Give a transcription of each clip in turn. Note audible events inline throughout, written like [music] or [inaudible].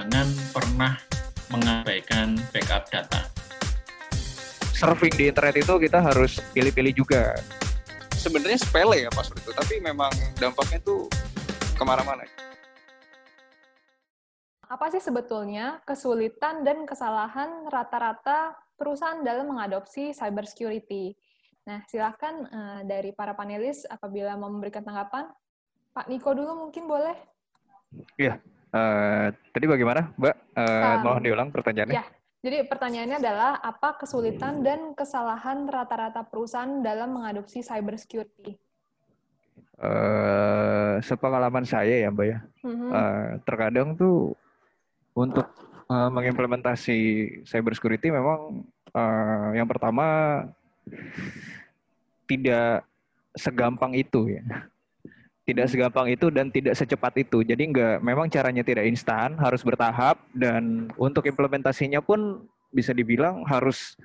jangan pernah mengabaikan backup data. Surfing di internet itu kita harus pilih-pilih juga. Sebenarnya sepele ya Pak itu, tapi memang dampaknya tuh ke mana-mana. Apa sih sebetulnya kesulitan dan kesalahan rata-rata perusahaan dalam mengadopsi cybersecurity? Nah, silakan uh, dari para panelis apabila mau memberikan tanggapan. Pak Niko dulu mungkin boleh. Iya, uh, tadi bagaimana Mbak? Uh, mohon diulang pertanyaannya. Ya, jadi pertanyaannya adalah apa kesulitan dan kesalahan rata-rata perusahaan dalam mengadopsi cybersecurity? Uh, sepengalaman saya ya Mbak ya, mm-hmm. uh, terkadang tuh untuk uh, mengimplementasi cybersecurity memang uh, yang pertama tidak segampang itu ya tidak segampang itu dan tidak secepat itu. Jadi enggak memang caranya tidak instan, harus bertahap dan untuk implementasinya pun bisa dibilang harus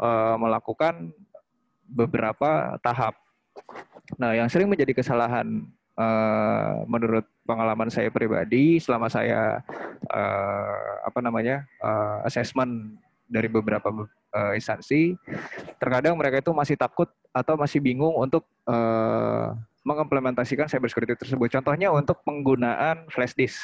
uh, melakukan beberapa tahap. Nah, yang sering menjadi kesalahan uh, menurut pengalaman saya pribadi selama saya uh, apa namanya uh, assessment dari beberapa uh, instansi, terkadang mereka itu masih takut atau masih bingung untuk uh, mengimplementasikan cybersecurity tersebut. Contohnya untuk penggunaan flash disk.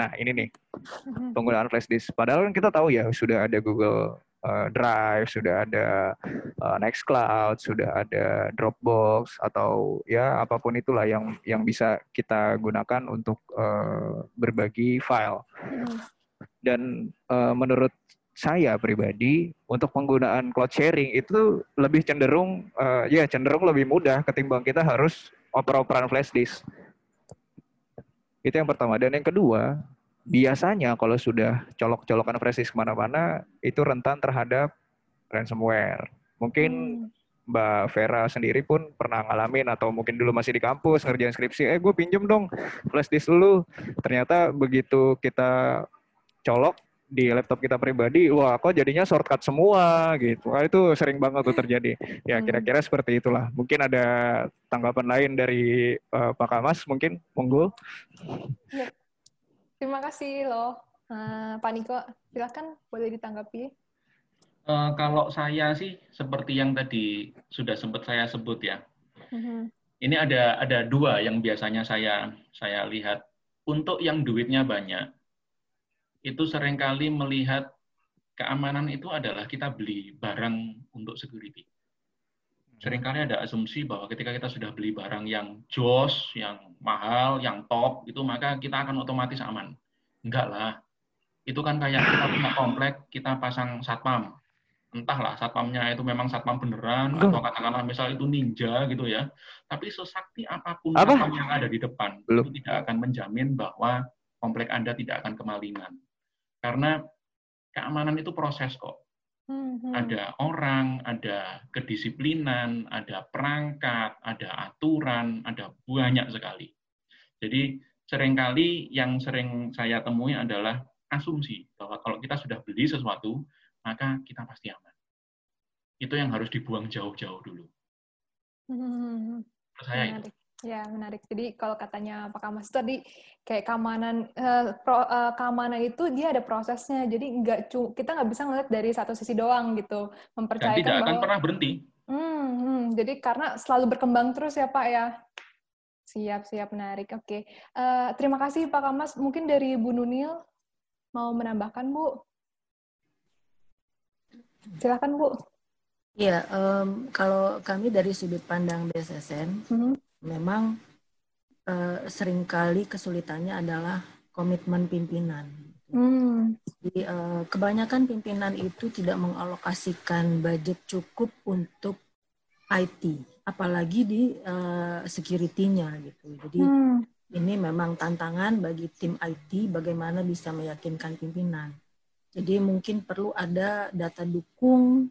Nah, ini nih, mm-hmm. penggunaan flash disk. Padahal kan kita tahu ya, sudah ada Google uh, Drive, sudah ada uh, Nextcloud, sudah ada Dropbox, atau ya apa pun itulah yang yang bisa kita gunakan untuk uh, berbagi file. Mm-hmm. Dan uh, menurut saya pribadi untuk penggunaan cloud sharing itu lebih cenderung uh, ya cenderung lebih mudah ketimbang kita harus oper-operan flash disk. Itu yang pertama. Dan yang kedua, biasanya kalau sudah colok-colokan flash disk ke mana-mana, itu rentan terhadap ransomware. Mungkin hmm. Mbak Vera sendiri pun pernah ngalamin atau mungkin dulu masih di kampus ngerjain skripsi, eh gue pinjem dong flash disk dulu. Ternyata begitu kita colok, di laptop kita pribadi, wah kok jadinya shortcut semua gitu. Nah, itu sering banget tuh terjadi. Ya hmm. kira-kira seperti itulah. Mungkin ada tanggapan lain dari uh, Pak Kamas mungkin, monggo. Ya. Terima kasih loh, uh, Pak Niko. Silakan boleh ditanggapi. Uh, kalau saya sih seperti yang tadi sudah sempat saya sebut ya. hmm Ini ada ada dua yang biasanya saya saya lihat. Untuk yang duitnya banyak, itu sering kali melihat keamanan itu adalah kita beli barang untuk security. Seringkali ada asumsi bahwa ketika kita sudah beli barang yang jos, yang mahal, yang top, itu maka kita akan otomatis aman. Enggak lah. Itu kan kayak kita punya komplek, kita pasang satpam. Entahlah satpamnya itu memang satpam beneran, atau katakanlah misal itu ninja gitu ya. Tapi sesakti apa pun Apa? satpam yang ada di depan, Belum. itu tidak akan menjamin bahwa komplek Anda tidak akan kemalingan. Karena keamanan itu proses kok. Hmm. Ada orang, ada kedisiplinan, ada perangkat, ada aturan, ada banyak sekali. Jadi sering kali yang sering saya temui adalah asumsi bahwa kalau kita sudah beli sesuatu, maka kita pasti aman. Itu yang harus dibuang jauh-jauh dulu. Hmm. Saya itu. Ya, menarik. Jadi kalau katanya Pak Kamas tadi kayak keamanan uh, pro, uh, keamanan itu dia ada prosesnya. Jadi nggak kita nggak bisa ngeliat dari satu sisi doang gitu. Mempercayakan Dan tidak bahwa, akan pernah berhenti. Hmm, hmm, jadi karena selalu berkembang terus ya Pak ya. Siap, siap menarik. Oke. Uh, terima kasih Pak Kamas. Mungkin dari Bu Nunil mau menambahkan Bu. Silakan Bu. Iya, um, kalau kami dari sudut pandang BSSN, mm -hmm memang uh, sering kali kesulitannya adalah komitmen pimpinan. Hmm. Jadi uh, kebanyakan pimpinan itu tidak mengalokasikan budget cukup untuk IT, apalagi di uh, security-nya gitu. Jadi hmm. ini memang tantangan bagi tim IT bagaimana bisa meyakinkan pimpinan. Jadi mungkin perlu ada data dukung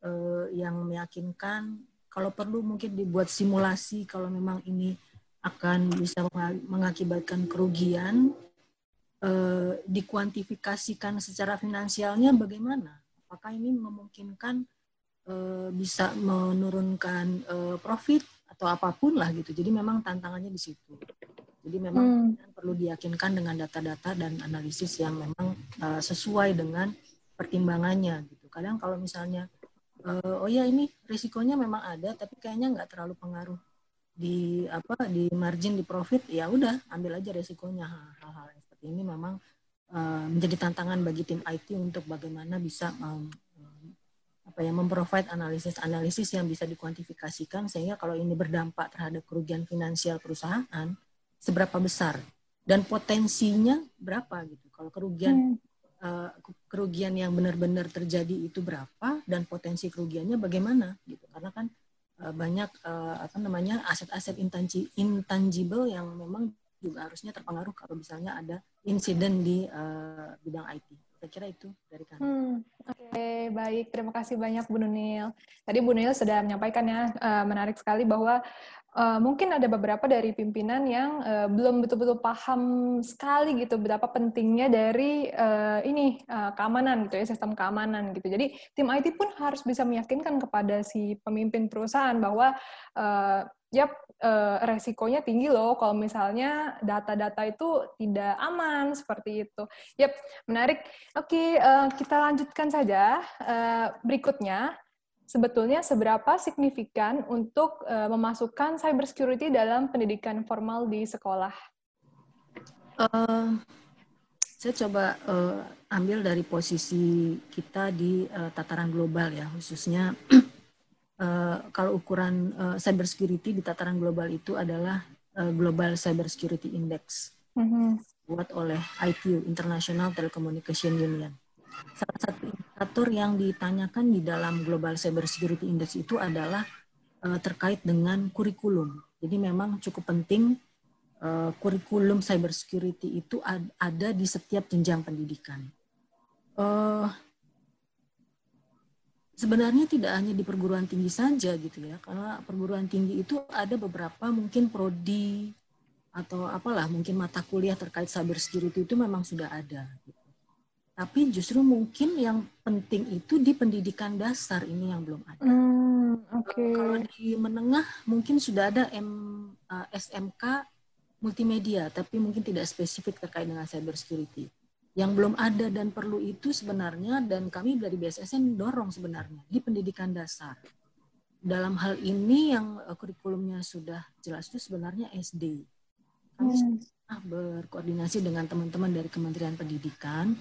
uh, yang meyakinkan kalau perlu mungkin dibuat simulasi kalau memang ini akan bisa mengakibatkan kerugian, eh, dikuantifikasikan secara finansialnya bagaimana? Apakah ini memungkinkan eh, bisa menurunkan eh, profit atau apa pun lah gitu. Jadi memang tantangannya di situ. Jadi memang hmm. perlu diyakinkan dengan data-data dan analisis yang memang uh, sesuai dengan pertimbangannya gitu. Kadang kalau misalnya uh, oh ya ini risikonya memang ada tapi kayaknya nggak terlalu pengaruh di apa di margin di profit. Ya udah ambil aja risikonya hal-hal seperti ini memang uh, menjadi tantangan bagi tim IT untuk bagaimana bisa um, apa ya memprovide analisis-analisis yang bisa dikuantifikasikan sehingga kalau ini berdampak terhadap kerugian finansial perusahaan seberapa besar? Dan potensinya berapa gitu? Kalau kerugian hmm. Uh, kerugian yang benar-benar terjadi itu berapa dan potensi kerugiannya bagaimana gitu karena kan uh, banyak uh, apa namanya aset-aset intangible yang memang juga harusnya terpengaruh kalau misalnya ada insiden di uh, bidang IT. Saya kira itu dari kami. Hmm, Oke, okay, baik. Terima kasih banyak Bu Nunil. Tadi Bu Nunil sudah menyampaikan ya, menarik sekali bahwa uh, mungkin ada beberapa dari pimpinan yang uh, belum betul-betul paham sekali gitu betapa pentingnya dari uh, ini uh, keamanan gitu ya, sistem keamanan gitu. Jadi tim IT pun harus bisa meyakinkan kepada si pemimpin perusahaan bahwa uh, yap uh, resikonya tinggi loh kalau misalnya data-data itu tidak aman seperti itu. Yap, menarik. Oke, uh, kita lanjutkan saja uh, berikutnya. Sebetulnya seberapa signifikan untuk uh, memasukkan cybersecurity dalam pendidikan formal di sekolah? Uh, saya coba uh, ambil dari posisi kita di uh, tataran global ya, khususnya uh, [clears throat] kalau ukuran uh, cyber security di tataran global itu adalah uh, Global Cyber Security Index mm-hmm. buat oleh ITU International Telecommunication Union. Salah satu indikator yang ditanyakan di dalam Global Cyber Security Index itu adalah uh, terkait dengan kurikulum. Jadi memang cukup penting uh, kurikulum cyber security itu ad- ada di setiap jenjang pendidikan. Uh, sebenarnya tidak hanya di perguruan tinggi saja gitu ya karena perguruan tinggi itu ada beberapa mungkin prodi atau apalah mungkin mata kuliah terkait cyber security itu memang sudah ada gitu. Tapi justru mungkin yang penting itu di pendidikan dasar ini yang belum ada hmm, okay. kalau di menengah mungkin sudah ada M, uh, eh, SMK multimedia tapi mungkin tidak spesifik terkait dengan cyber security yang belum ada dan perlu itu sebenarnya dan kami dari BSSN dorong sebenarnya di pendidikan dasar. Dalam hal ini yang eh, kurikulumnya sudah jelas itu sebenarnya SD. Kami hmm. berkoordinasi dengan teman-teman dari Kementerian Pendidikan.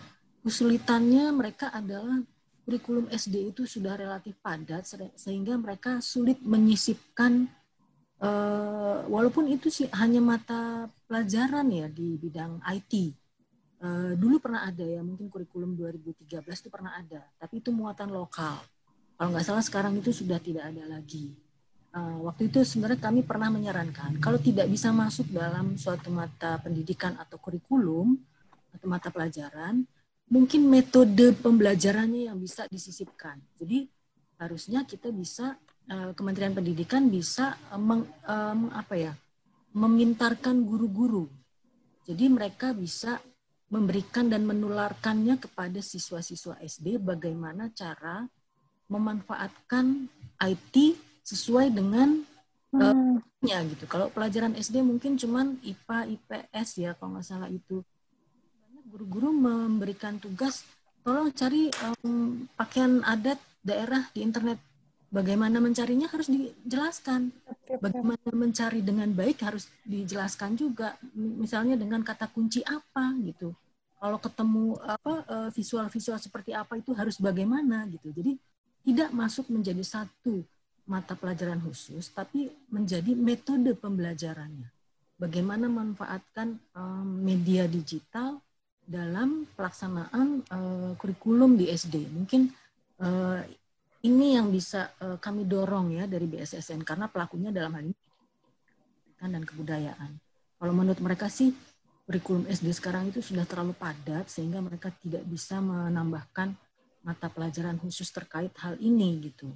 Kesulitannya mereka adalah kurikulum SD itu sudah relatif padat sehingga mereka sulit menyisipkan uh, walaupun itu sih hanya mata pelajaran ya di bidang IT Eh, dulu pernah ada ya, mungkin kurikulum 2013 itu pernah ada, tapi itu muatan lokal. Kalau nggak salah sekarang itu sudah tidak ada lagi. Uh, waktu itu sebenarnya kami pernah menyarankan kalau tidak bisa masuk dalam suatu mata pendidikan atau kurikulum atau mata pelajaran, mungkin metode pembelajarannya yang bisa disisipkan. Jadi harusnya kita bisa uh, Kementerian Pendidikan bisa uh, meng, um, apa ya memintarkan guru-guru. Jadi mereka bisa memberikan dan menularkannya kepada siswa-siswa SD bagaimana cara memanfaatkan IT sesuai dengan hmm. uh, gitu. Kalau pelajaran SD mungkin cuman IPA, IPS ya kalau nggak salah itu. Guru-guru memberikan tugas tolong cari um, pakaian adat daerah di internet. Bagaimana mencarinya harus dijelaskan. Bagaimana mencari dengan baik harus dijelaskan juga. Misalnya dengan kata kunci apa gitu kalau ketemu apa eh, visual-visual seperti apa itu harus bagaimana gitu. Jadi tidak masuk menjadi satu mata pelajaran khusus, tapi menjadi metode pembelajarannya. Bagaimana memanfaatkan um, media digital dalam pelaksanaan uh, kurikulum di SD. Mungkin uh, ini yang bisa uh, kami dorong ya dari BSSN karena pelakunya dalam hal ini dan kebudayaan. Kalau menurut mereka sih kurikulum SD sekarang itu sudah terlalu padat sehingga mereka tidak bisa menambahkan mata pelajaran khusus terkait hal ini gitu.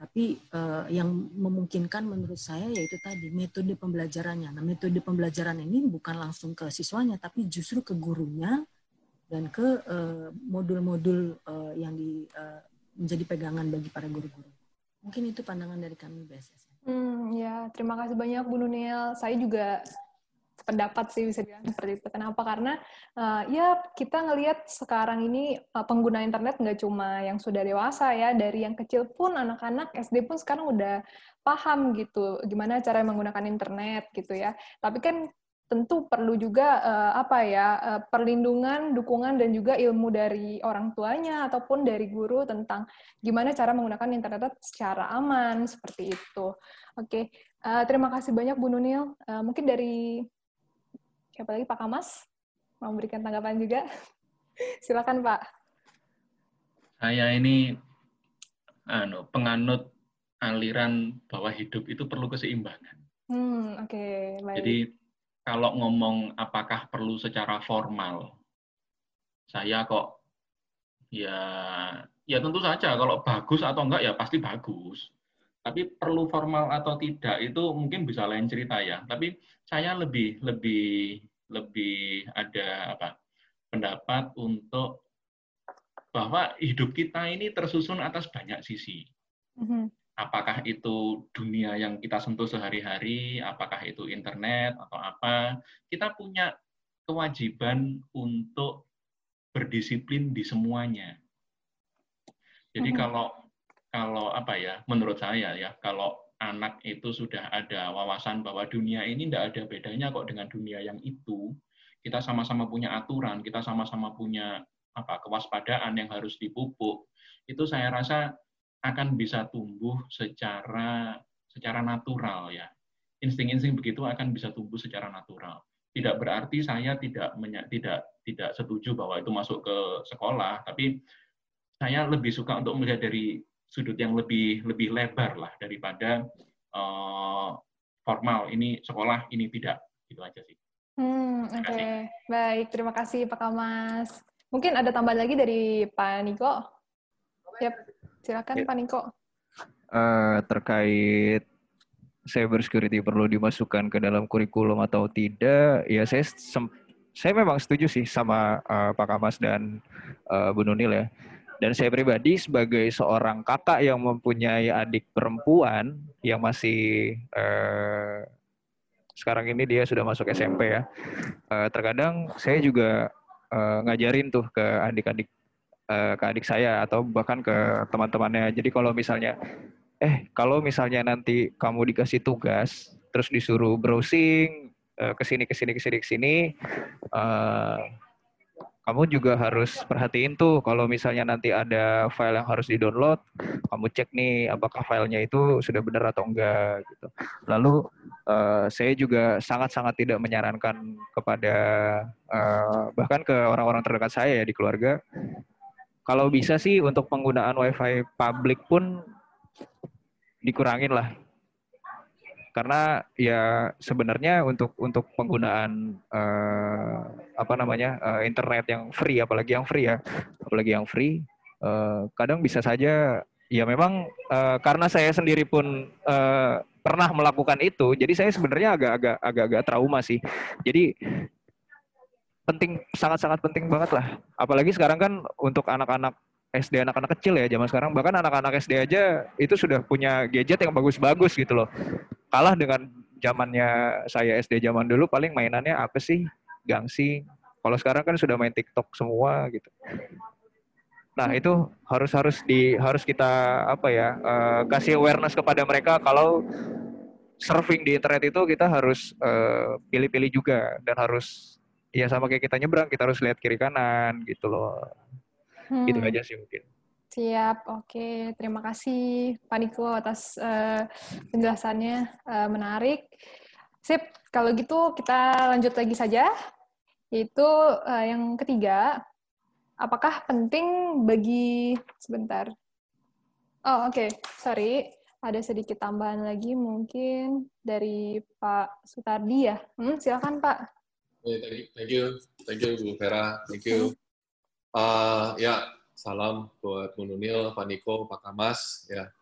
Tapi uh, yang memungkinkan menurut saya yaitu tadi metode pembelajarannya. Nah, metode pembelajaran ini bukan langsung ke siswanya tapi justru ke gurunya dan ke eh, modul-modul uh, uh, yang di, menjadi pegangan bagi para guru-guru. Mungkin itu pandangan dari kami BSS. Hmm, ya, terima kasih banyak Bu Nunil. Saya juga pendapat sih bisa dibilang seperti itu. Kenapa? Karena uh, ya kita ngelihat sekarang ini uh, pengguna internet nggak cuma yang sudah dewasa ya, dari yang kecil pun anak-anak SD pun sekarang udah paham gitu gimana cara menggunakan internet gitu ya. Tapi kan tentu perlu juga uh, apa ya uh, perlindungan, dukungan dan juga ilmu dari orang tuanya ataupun dari guru tentang gimana cara menggunakan internet secara aman seperti itu. Oke, okay. uh, terima kasih banyak Bu Nunil. Uh, mungkin dari siapa lagi Pak Kamas mau memberikan tanggapan juga. [laughs] Silakan Pak. Saya ini anu, penganut aliran bahwa hidup itu perlu keseimbangan. Hmm, oke, okay. baik. Jadi kalau ngomong apakah perlu secara formal, saya kok ya ya tentu saja kalau bagus atau enggak ya pasti bagus. Tapi perlu formal atau tidak itu mungkin bisa lain cerita ya. Tapi saya lebih lebih lebih ada apa pendapat untuk bahwa hidup kita ini tersusun atas banyak sisi. Mm -hmm apakah itu dunia yang kita sentuh sehari-hari, apakah itu internet atau apa, kita punya kewajiban untuk berdisiplin di semuanya. Jadi hmm. kalau kalau apa ya, menurut saya ya, kalau anak itu sudah ada wawasan bahwa dunia ini tidak ada bedanya kok dengan dunia yang itu, kita sama-sama punya aturan, kita sama-sama punya apa kewaspadaan yang harus dipupuk, itu saya rasa akan bisa tumbuh secara secara natural ya. Insting-insting begitu akan bisa tumbuh secara natural. Tidak berarti saya tidak tidak tidak setuju bahwa itu masuk ke sekolah, tapi saya lebih suka untuk melihat dari sudut yang lebih lebih lebar lah daripada uh, formal ini sekolah ini tidak gitu aja sih. Hmm, oke. Okay. Baik, terima kasih Pak Kamas. Mungkin ada tambahan lagi dari Pak Niko? Yep. Silakan ya. Pak Niko. Uh, terkait cyber security perlu dimasukkan ke dalam kurikulum atau tidak, ya saya saya memang setuju sih sama uh, Pak Kamas dan uh, Bu Nunil ya. Dan saya pribadi sebagai seorang kakak yang mempunyai adik perempuan yang masih uh, sekarang ini dia sudah masuk SMP ya. Uh, terkadang saya juga uh, ngajarin tuh ke adik-adik uh, ke adik saya atau bahkan ke teman-temannya. Jadi kalau misalnya eh kalau misalnya nanti kamu dikasih tugas terus disuruh browsing uh, ke sini ke sini ke sini ke sini uh, kamu juga harus perhatiin tuh kalau misalnya nanti ada file yang harus di-download, kamu cek nih apakah filenya itu sudah benar atau enggak gitu. Lalu uh, saya juga sangat-sangat tidak menyarankan kepada uh, bahkan ke orang-orang terdekat saya ya di keluarga kalau bisa sih untuk penggunaan WiFi publik pun dikurangin lah. Karena ya sebenarnya untuk untuk penggunaan uh, apa namanya uh, internet yang free, apalagi yang free ya, apalagi yang free, uh, kadang bisa saja ya memang uh, karena saya sendiri pun uh, pernah melakukan itu, jadi saya sebenarnya agak-agak agak-agak trauma sih. Jadi penting sangat-sangat penting banget lah. Apalagi sekarang kan untuk anak-anak SD anak-anak kecil ya zaman sekarang bahkan anak-anak SD aja itu sudah punya gadget yang bagus-bagus gitu loh. Kalah dengan zamannya saya SD zaman dulu paling mainannya apa sih? Gangsi. Kalau sekarang kan sudah main TikTok semua gitu. Nah, itu harus harus di harus kita apa ya? Uh, kasih awareness kepada mereka kalau surfing di internet itu kita harus eh, pilih-pilih uh, juga dan harus ya sama kayak kita nyebrang kita harus lihat kiri kanan gitu loh hmm. gitu aja sih mungkin siap oke. Terima kasih Pak Niko atas uh, penjelasannya uh, menarik. Sip kalau gitu kita lanjut lagi saja. Yaitu uh, yang ketiga apakah penting bagi sebentar. Oh oke okay. sorry ada sedikit tambahan lagi mungkin dari Pak Sutardi ya? Hmm, silakan Pak. Thank you, thank you, Bu Vera, thank you. Uh, ya, salam buat Bu Nunil, Pak Niko, Pak Kamas. Ya,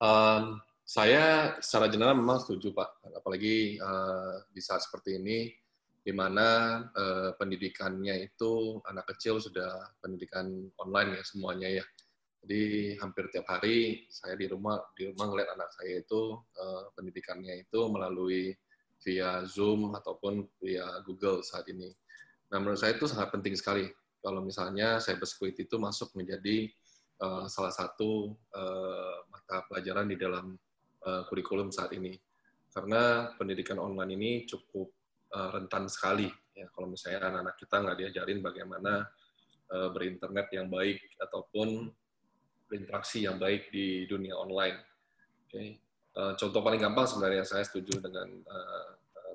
um, saya secara general memang setuju Pak, apalagi uh, di saat seperti ini, di mana uh, pendidikannya itu anak kecil sudah pendidikan online ya semuanya ya. Jadi hampir tiap hari saya di rumah di rumah ngeliat anak saya itu uh, pendidikannya itu melalui via Zoom ataupun via Google saat ini. Nah, menurut saya itu sangat penting sekali kalau misalnya cyber security itu masuk menjadi uh, salah satu uh, mata pelajaran di dalam uh, kurikulum saat ini. Karena pendidikan online ini cukup uh, rentan sekali ya kalau misalnya anak-anak kita nggak diajarin bagaimana uh, berinternet yang baik ataupun berinteraksi yang baik di dunia online. Okay. uh, contoh paling gampang sebenarnya saya setuju dengan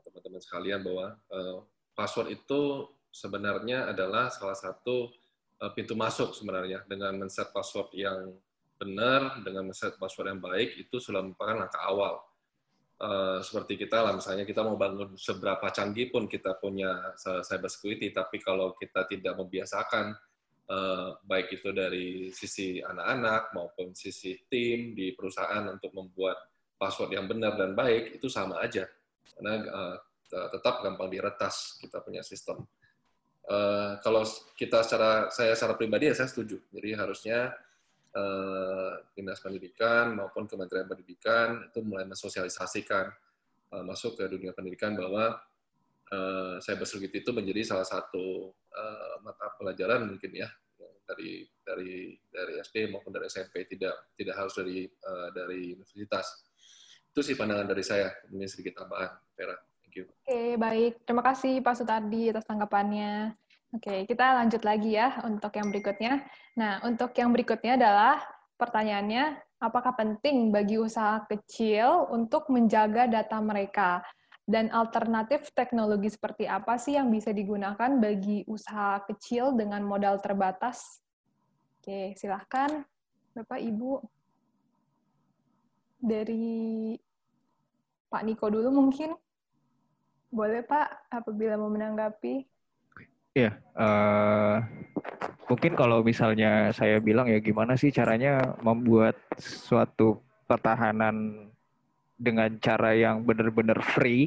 teman-teman uh, sekalian bahwa uh, password itu sebenarnya adalah salah satu uh, pintu masuk sebenarnya dengan men-set password yang benar dengan men-set password yang baik itu sudah merupakan langkah awal. Uh, seperti kita lah misalnya kita mau bangun seberapa canggih pun kita punya cyber security tapi kalau kita tidak membiasakan uh, baik itu dari sisi anak-anak maupun sisi tim di perusahaan untuk membuat password yang benar dan baik itu sama aja karena uh, tetap gampang diretas kita punya sistem. Uh, kalau kita secara saya secara pribadi ya saya setuju. Jadi harusnya uh, dinas pendidikan maupun Kementerian Pendidikan itu mulai mensosialisasikan uh, masuk ke dunia pendidikan bahwa uh, cyber security itu menjadi salah satu uh, mata pelajaran mungkin ya dari dari dari SD maupun dari SMP tidak tidak harus dari uh, dari universitas. Itu sih pandangan dari saya. Ini sedikit tambahan Vera you. Oke okay, baik. Terima kasih Pak Sutardi atas tanggapannya. Oke okay, kita lanjut lagi ya untuk yang berikutnya. Nah untuk yang berikutnya adalah pertanyaannya apakah penting bagi usaha kecil untuk menjaga data mereka? Dan alternatif teknologi seperti apa sih yang bisa digunakan bagi usaha kecil dengan modal terbatas? Oke, silahkan Bapak Ibu. Dari Pak Niko dulu mungkin. Boleh Pak, apabila mau menanggapi. Iya, uh, mungkin kalau misalnya saya bilang ya gimana sih caranya membuat suatu pertahanan dengan cara yang benar-benar free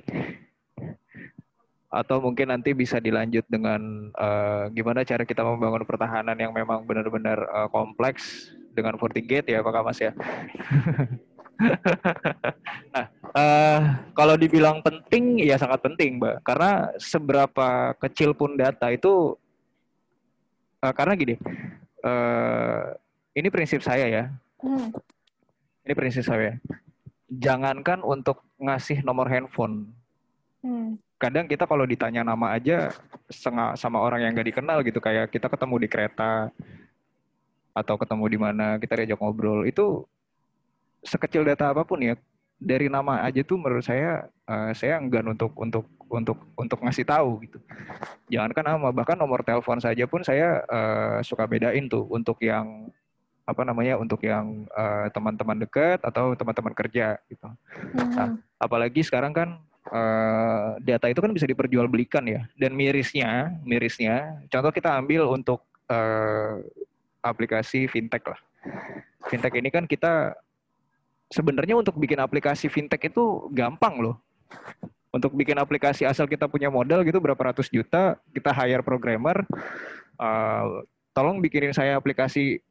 atau mungkin nanti bisa dilanjut dengan uh, gimana cara kita membangun pertahanan yang memang benar-benar uh, kompleks dengan FortiGate ya Pak Mas ya. [laughs] [laughs] nah, uh, kalau dibilang penting ya sangat penting, Mbak. Karena seberapa kecil pun data itu uh, karena gini. Uh, ini prinsip saya ya. Hmm. Ini prinsip saya jangankan untuk ngasih nomor handphone. Hmm. Kadang kita kalau ditanya nama aja sama orang yang gak dikenal gitu kayak kita ketemu di kereta atau ketemu di mana kita diajak ngobrol itu sekecil data apa pun ya dari nama aja tuh menurut saya uh, saya enggan untuk untuk untuk untuk ngasih tahu gitu. Jangankan nama bahkan nomor telepon saja pun saya uh, suka bedain tuh untuk yang apa namanya untuk yang uh, teman-teman dekat atau teman-teman kerja gitu. Hmm. Nah, apalagi sekarang kan uh, data itu kan bisa diperjualbelikan ya. Dan mirisnya, mirisnya, contoh kita ambil untuk uh, aplikasi fintech lah. Fintech ini kan kita sebenarnya untuk bikin aplikasi fintech itu gampang loh. Untuk bikin aplikasi asal kita punya modal gitu berapa ratus juta, kita hire programmer, uh, tolong bikinin saya aplikasi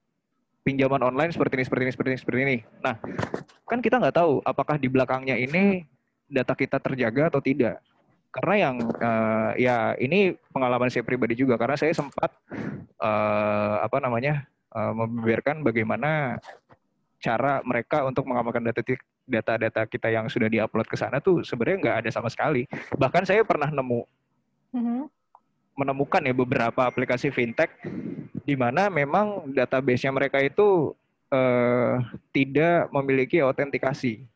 pinjaman online seperti ini, seperti ini, seperti ini, seperti ini. Nah, kan kita nggak tahu apakah di belakangnya ini data kita terjaga atau tidak. Karena yang uh, ya ini pengalaman saya pribadi juga karena saya sempat uh, apa namanya uh, membeberkan bagaimana cara mereka untuk mengamalkan data data-data kita yang sudah diupload ke sana tuh sebenarnya nggak ada sama sekali. Bahkan saya pernah nemu mm -hmm menemukan ya beberapa aplikasi fintech di mana memang database-nya mereka itu uh, tidak memiliki autentikasi.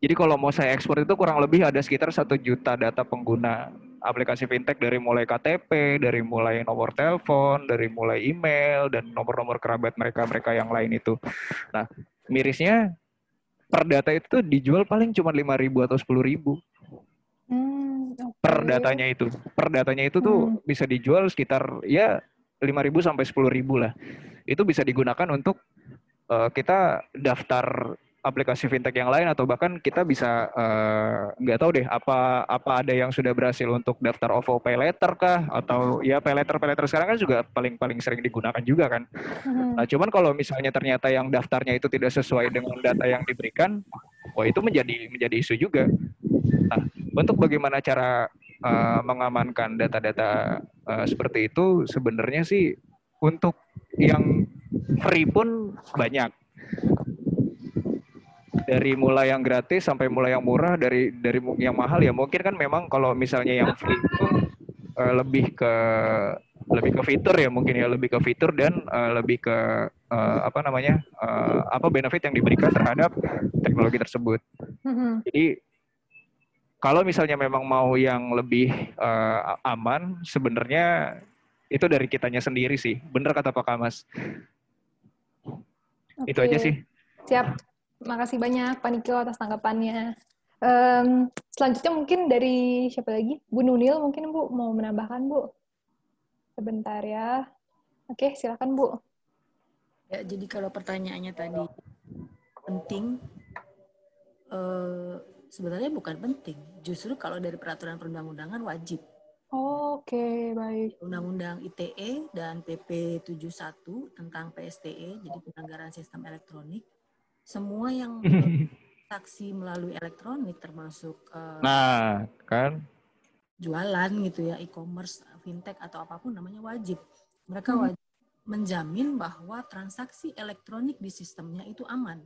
Jadi kalau mau saya ekspor itu kurang lebih ada sekitar satu juta data pengguna aplikasi fintech dari mulai KTP, dari mulai nomor telepon, dari mulai email dan nomor-nomor kerabat mereka-mereka yang lain itu. Nah, mirisnya per data itu dijual paling cuma 5.000 atau 10.000 per datanya itu. Per datanya itu tuh hmm. bisa dijual sekitar ya 5.000 sampai 10.000 lah. Itu bisa digunakan untuk uh, kita daftar aplikasi fintech yang lain atau bahkan kita bisa eh, nggak uh, tahu deh apa apa ada yang sudah berhasil untuk daftar OVO Pay Letter kah atau ya Pay Letter Pay Letter sekarang kan juga paling paling sering digunakan juga kan. Hmm. Nah, cuman kalau misalnya ternyata yang daftarnya itu tidak sesuai dengan data yang diberikan, wah itu menjadi menjadi isu juga Nah, untuk bagaimana cara uh, mengamankan data-data uh, seperti itu, sebenarnya sih untuk yang free pun banyak. Dari mulai yang gratis sampai mulai yang murah, dari dari yang mahal ya mungkin kan memang kalau misalnya yang free itu uh, lebih ke lebih ke fitur ya mungkin ya lebih ke fitur dan uh, lebih ke uh, apa namanya uh, apa benefit yang diberikan terhadap teknologi tersebut. Mm-hmm. Jadi kalau misalnya memang mau yang lebih uh, aman, sebenarnya itu dari kitanya sendiri sih. Bener kata Pak Kamas. Okay. Itu aja sih. Siap. Makasih banyak Pak Nikio atas tanggapannya. Um, selanjutnya mungkin dari siapa lagi? Bu Nunil mungkin Bu mau menambahkan Bu. Sebentar ya. Oke, silakan Bu. Ya, jadi kalau pertanyaannya tadi penting, eh, sebenarnya bukan penting. Justru kalau dari peraturan perundang-undangan wajib. Oh, Oke, okay, baik. Undang-Undang ITE dan PP 71 tentang PSTE, jadi penyelenggaraan sistem elektronik, semua yang [laughs] taksi melalui elektronik termasuk uh, nah kan? jualan gitu ya e-commerce fintech atau apa pun namanya wajib. Mereka hmm. wajib menjamin bahwa transaksi elektronik di sistemnya itu aman.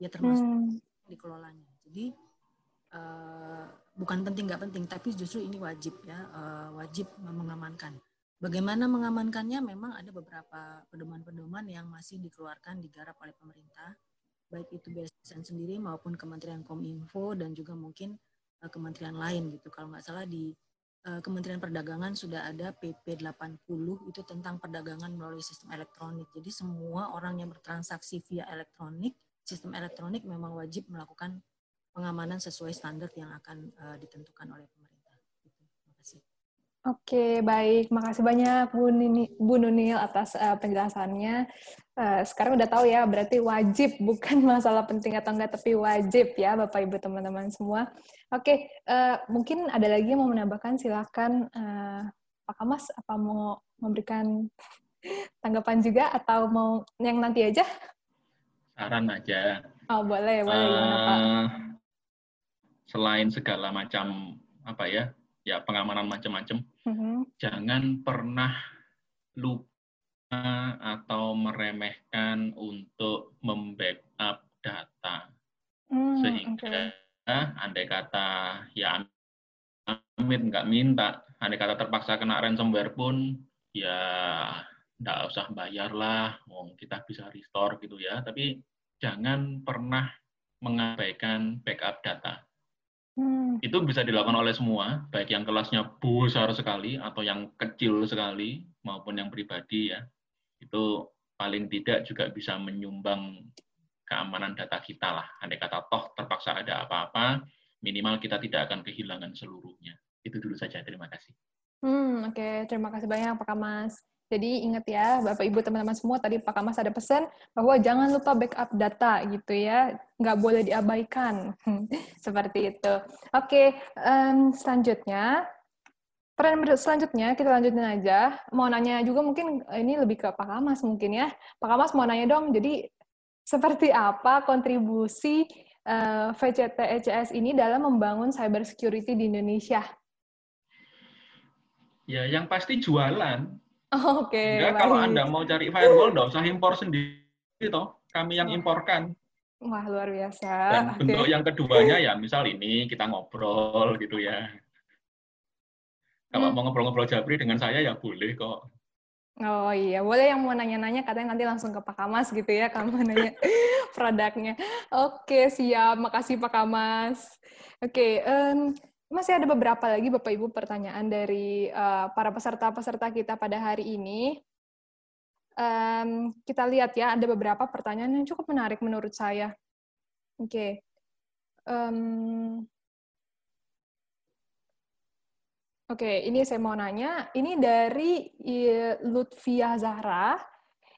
Ya termasuk hmm. dikelolanya. Jadi uh, bukan penting nggak penting tapi justru ini wajib ya uh, wajib mengamankan. Bagaimana mengamankannya? Memang ada beberapa pedoman-pedoman yang masih dikeluarkan digarap oleh pemerintah baik itu BSN sendiri maupun Kementerian Kominfo dan juga mungkin uh, kementerian lain gitu kalau nggak salah di Eh, Kementerian Perdagangan sudah ada PP 80 itu tentang perdagangan melalui sistem elektronik. Jadi semua orang yang bertransaksi via elektronik, sistem elektronik memang wajib melakukan pengamanan sesuai standar yang akan uh, ditentukan oleh pemerintah. Oke, baik. Makasih banyak Bu, Nini, Bu Nunil atas uh, penjelasannya. Uh, sekarang udah tahu ya, berarti wajib, [laughs] bukan masalah penting atau enggak, tapi wajib ya Bapak Ibu teman-teman semua. Oke, uh, mungkin ada lagi yang mau menambahkan, silakan uh, Pak Kamas, apa mau memberikan [laughs] tanggapan juga atau mau yang nanti aja? Saran aja. Oh boleh, boleh. Uh, Pak? Selain segala macam apa ya, ya pengamanan macam-macam, mm-hmm. -huh. jangan pernah lupa atau meremehkan untuk membackup data, hmm, sehingga okay andai kata ya amit nggak minta, andai kata terpaksa kena ransomware pun ya nggak usah bayar lah, wong kita bisa restore gitu ya. Tapi jangan pernah mengabaikan backup data. Hmm. Itu bisa dilakukan oleh semua, baik yang kelasnya besar sekali atau yang kecil sekali maupun yang pribadi ya. Itu paling tidak juga bisa menyumbang keamanan data kita lah. Andai kata toh terpaksa ada apa-apa, minimal kita tidak akan kehilangan seluruhnya. Itu dulu saja. Terima kasih. Hmm, Oke, okay. terima kasih banyak Pak Kamas. Jadi ingat ya, Bapak Ibu teman-teman semua, tadi Pak Kamas ada pesan bahwa jangan lupa backup data gitu ya, nggak boleh diabaikan. [laughs] Seperti itu. Oke, um, selanjutnya, peran selanjutnya kita lanjutin aja. Mau nanya juga mungkin ini lebih ke Pak Kamas mungkin ya. Pak Kamas mau nanya dong, jadi seperti apa kontribusi uh, eh, VCT ECS ini dalam membangun cyber security di Indonesia? Ya, yang pasti jualan. Oh, Oke. Okay, kalau Anda mau cari firewall, nggak usah impor sendiri, toh. Kami yang imporkan. Wah, luar biasa. Dan okay. bentuk yang keduanya ya, misal ini kita ngobrol gitu ya. Kalau hmm. mau ngobrol-ngobrol Jabri dengan saya ya boleh kok. Oh iya, boleh yang mau nanya-nanya katanya nanti langsung ke Pak Kamas gitu ya, kamu nanya [laughs] produknya. Oke, siap. Makasih Pak Kamas. Oke, um, masih ada beberapa lagi Bapak Ibu pertanyaan dari uh, para peserta-peserta kita pada hari ini. Um, kita lihat ya, ada beberapa pertanyaan yang cukup menarik menurut saya. Oke. Um, Oke, ini saya mau nanya, ini dari Lutfia Zahra,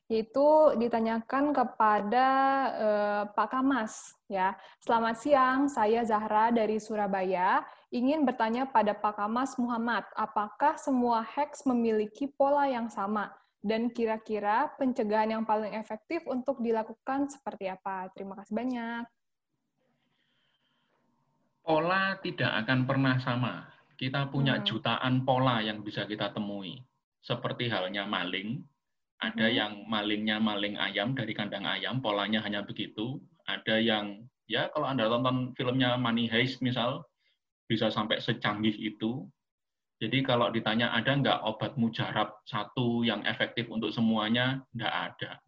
yaitu ditanyakan kepada uh, Pak Kamas. Ya, selamat siang, saya Zahra dari Surabaya. Ingin bertanya pada Pak Kamas Muhammad, apakah semua hacks memiliki pola yang sama? Dan kira-kira pencegahan yang paling efektif untuk dilakukan seperti apa? Terima kasih banyak. pola tidak akan pernah sama. Kita punya hmm. jutaan pola yang bisa kita temui. Seperti halnya maling, ada hmm. yang malingnya maling ayam dari kandang ayam, polanya hanya begitu. Ada yang ya kalau Anda tonton filmnya Money Heist misal, bisa sampai secanggih itu. Jadi kalau ditanya ada nggak obat mujarab satu yang efektif untuk semuanya, nggak ada.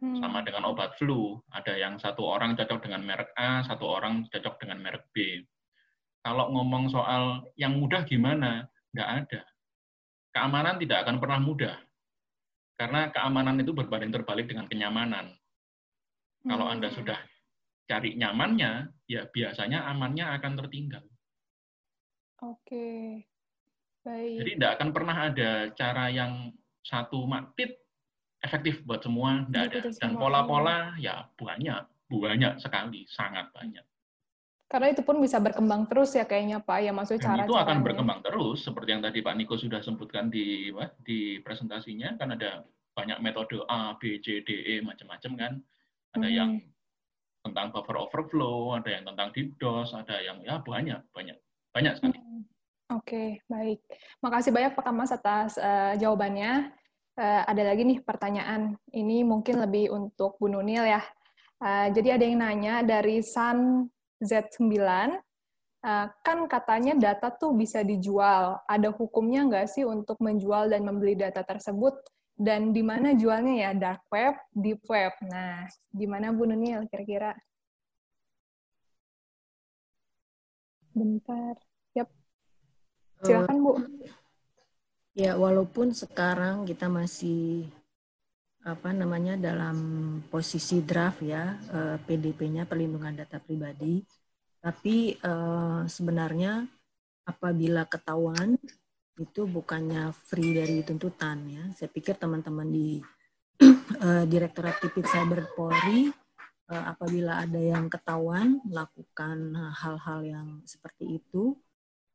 Hmm. Sama dengan obat flu, ada yang satu orang cocok dengan merek A, satu orang cocok dengan merek B. Kalau ngomong soal yang mudah gimana, nggak ada. Keamanan tidak akan pernah mudah. Karena keamanan itu berbanding terbalik dengan kenyamanan. Kalau Anda hmm. sudah cari nyamannya, ya biasanya amannya akan tertinggal. Oke, baik. Jadi tidak akan pernah ada cara yang satu maktit efektif buat semua, tidak ada. Dan pola-pola ya banyak, banyak sekali, sangat banyak. Karena itu pun bisa berkembang terus ya kayaknya Pak, ya maksudnya cara itu akan berkembang terus, seperti yang tadi Pak Niko sudah sebutkan di di presentasinya, kan ada banyak metode A, B, C, D, E, macam-macam kan. Ada hmm. yang tentang buffer overflow, ada yang tentang DDoS, ada yang ya banyak, banyak. Banyak sekali. Hmm. Oke, okay, baik. Makasih banyak Pak Kamas atas uh, jawabannya. Uh, ada lagi nih pertanyaan. Ini mungkin lebih untuk Bu Nunil ya. Uh, jadi ada yang nanya dari San Z9, uh, kan katanya data tuh bisa dijual. Ada hukumnya nggak sih untuk menjual dan membeli data tersebut? Dan di mana jualnya ya? Dark web, deep web. Nah, di mana Bu Nunil kira-kira? Bentar. Yap. Silakan, Bu. Ya, walaupun sekarang kita masih apa namanya dalam posisi draft ya eh, PDP-nya perlindungan data pribadi, tapi eh, sebenarnya apabila ketahuan itu bukannya free dari tuntutan ya. Saya pikir teman-teman di uh, [clears throat] Direktorat Tipik Cyber Polri uh, apabila ada yang ketahuan melakukan hal-hal yang seperti itu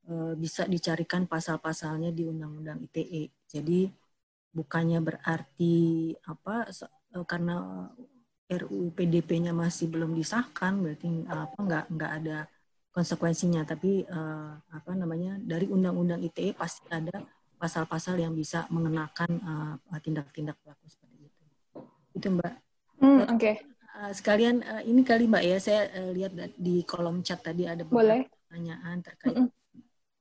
uh, bisa dicarikan pasal-pasalnya di Undang-Undang ITE. Jadi bukannya berarti apa uh, karena RUU PDP-nya masih belum disahkan berarti apa nggak nggak ada konsekuensinya tapi uh, apa namanya dari undang-undang ITE pasti ada pasal-pasal yang bisa mengenakan tindak-tindak uh, pelaku seperti itu itu mbak hmm, oke okay. Eh, sekalian uh, ini kali Mbak ya, saya uh, lihat di kolom chat tadi ada beberapa pertanyaan terkait mm.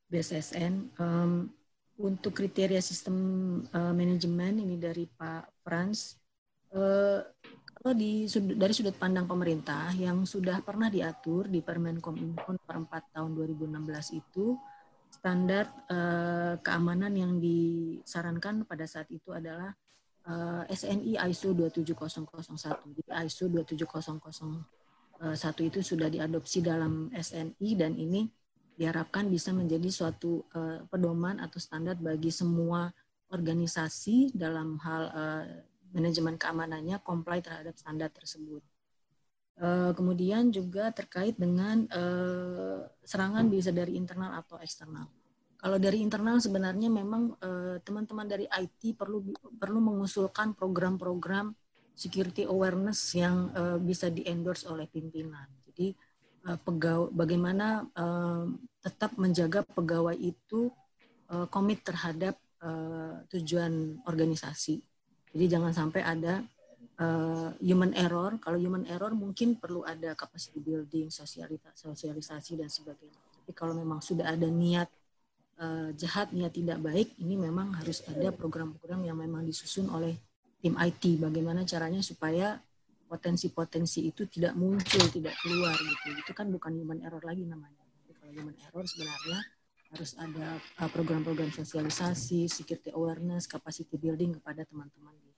BSSN. Um, untuk kriteria sistem uh, manajemen ini dari Pak Frans, uh, kalau di dari sudut pandang pemerintah yang sudah pernah diatur di Permen Kominfo nomor 4 tahun 2016 itu standar uh, keamanan yang disarankan pada saat itu adalah uh, eh, SNI ISO 27001. Jadi ISO 27001 itu sudah diadopsi dalam SNI dan ini diharapkan bisa menjadi suatu uh, pedoman atau standar bagi semua organisasi dalam hal uh, manajemen keamanannya comply terhadap standar tersebut. Uh, kemudian juga terkait dengan uh, serangan bisa dari internal atau eksternal. Kalau dari internal sebenarnya memang eh, teman-teman dari IT perlu perlu mengusulkan program-program security awareness yang uh, bisa di-endorse oleh pimpinan. Jadi uh, pegawai bagaimana uh, tetap menjaga pegawai itu uh, komit terhadap tujuan organisasi. Jadi jangan sampai ada human error. Kalau human error mungkin perlu ada capacity building, sosialisasi dan sebagainya. Tapi kalau memang sudah ada niat jahat niat tidak baik ini memang harus ada program-program yang memang disusun oleh tim IT bagaimana caranya supaya potensi-potensi itu tidak muncul tidak keluar gitu itu kan bukan human error lagi namanya Jadi kalau human error sebenarnya harus ada eh, program-program sosialisasi security awareness capacity building kepada teman-teman di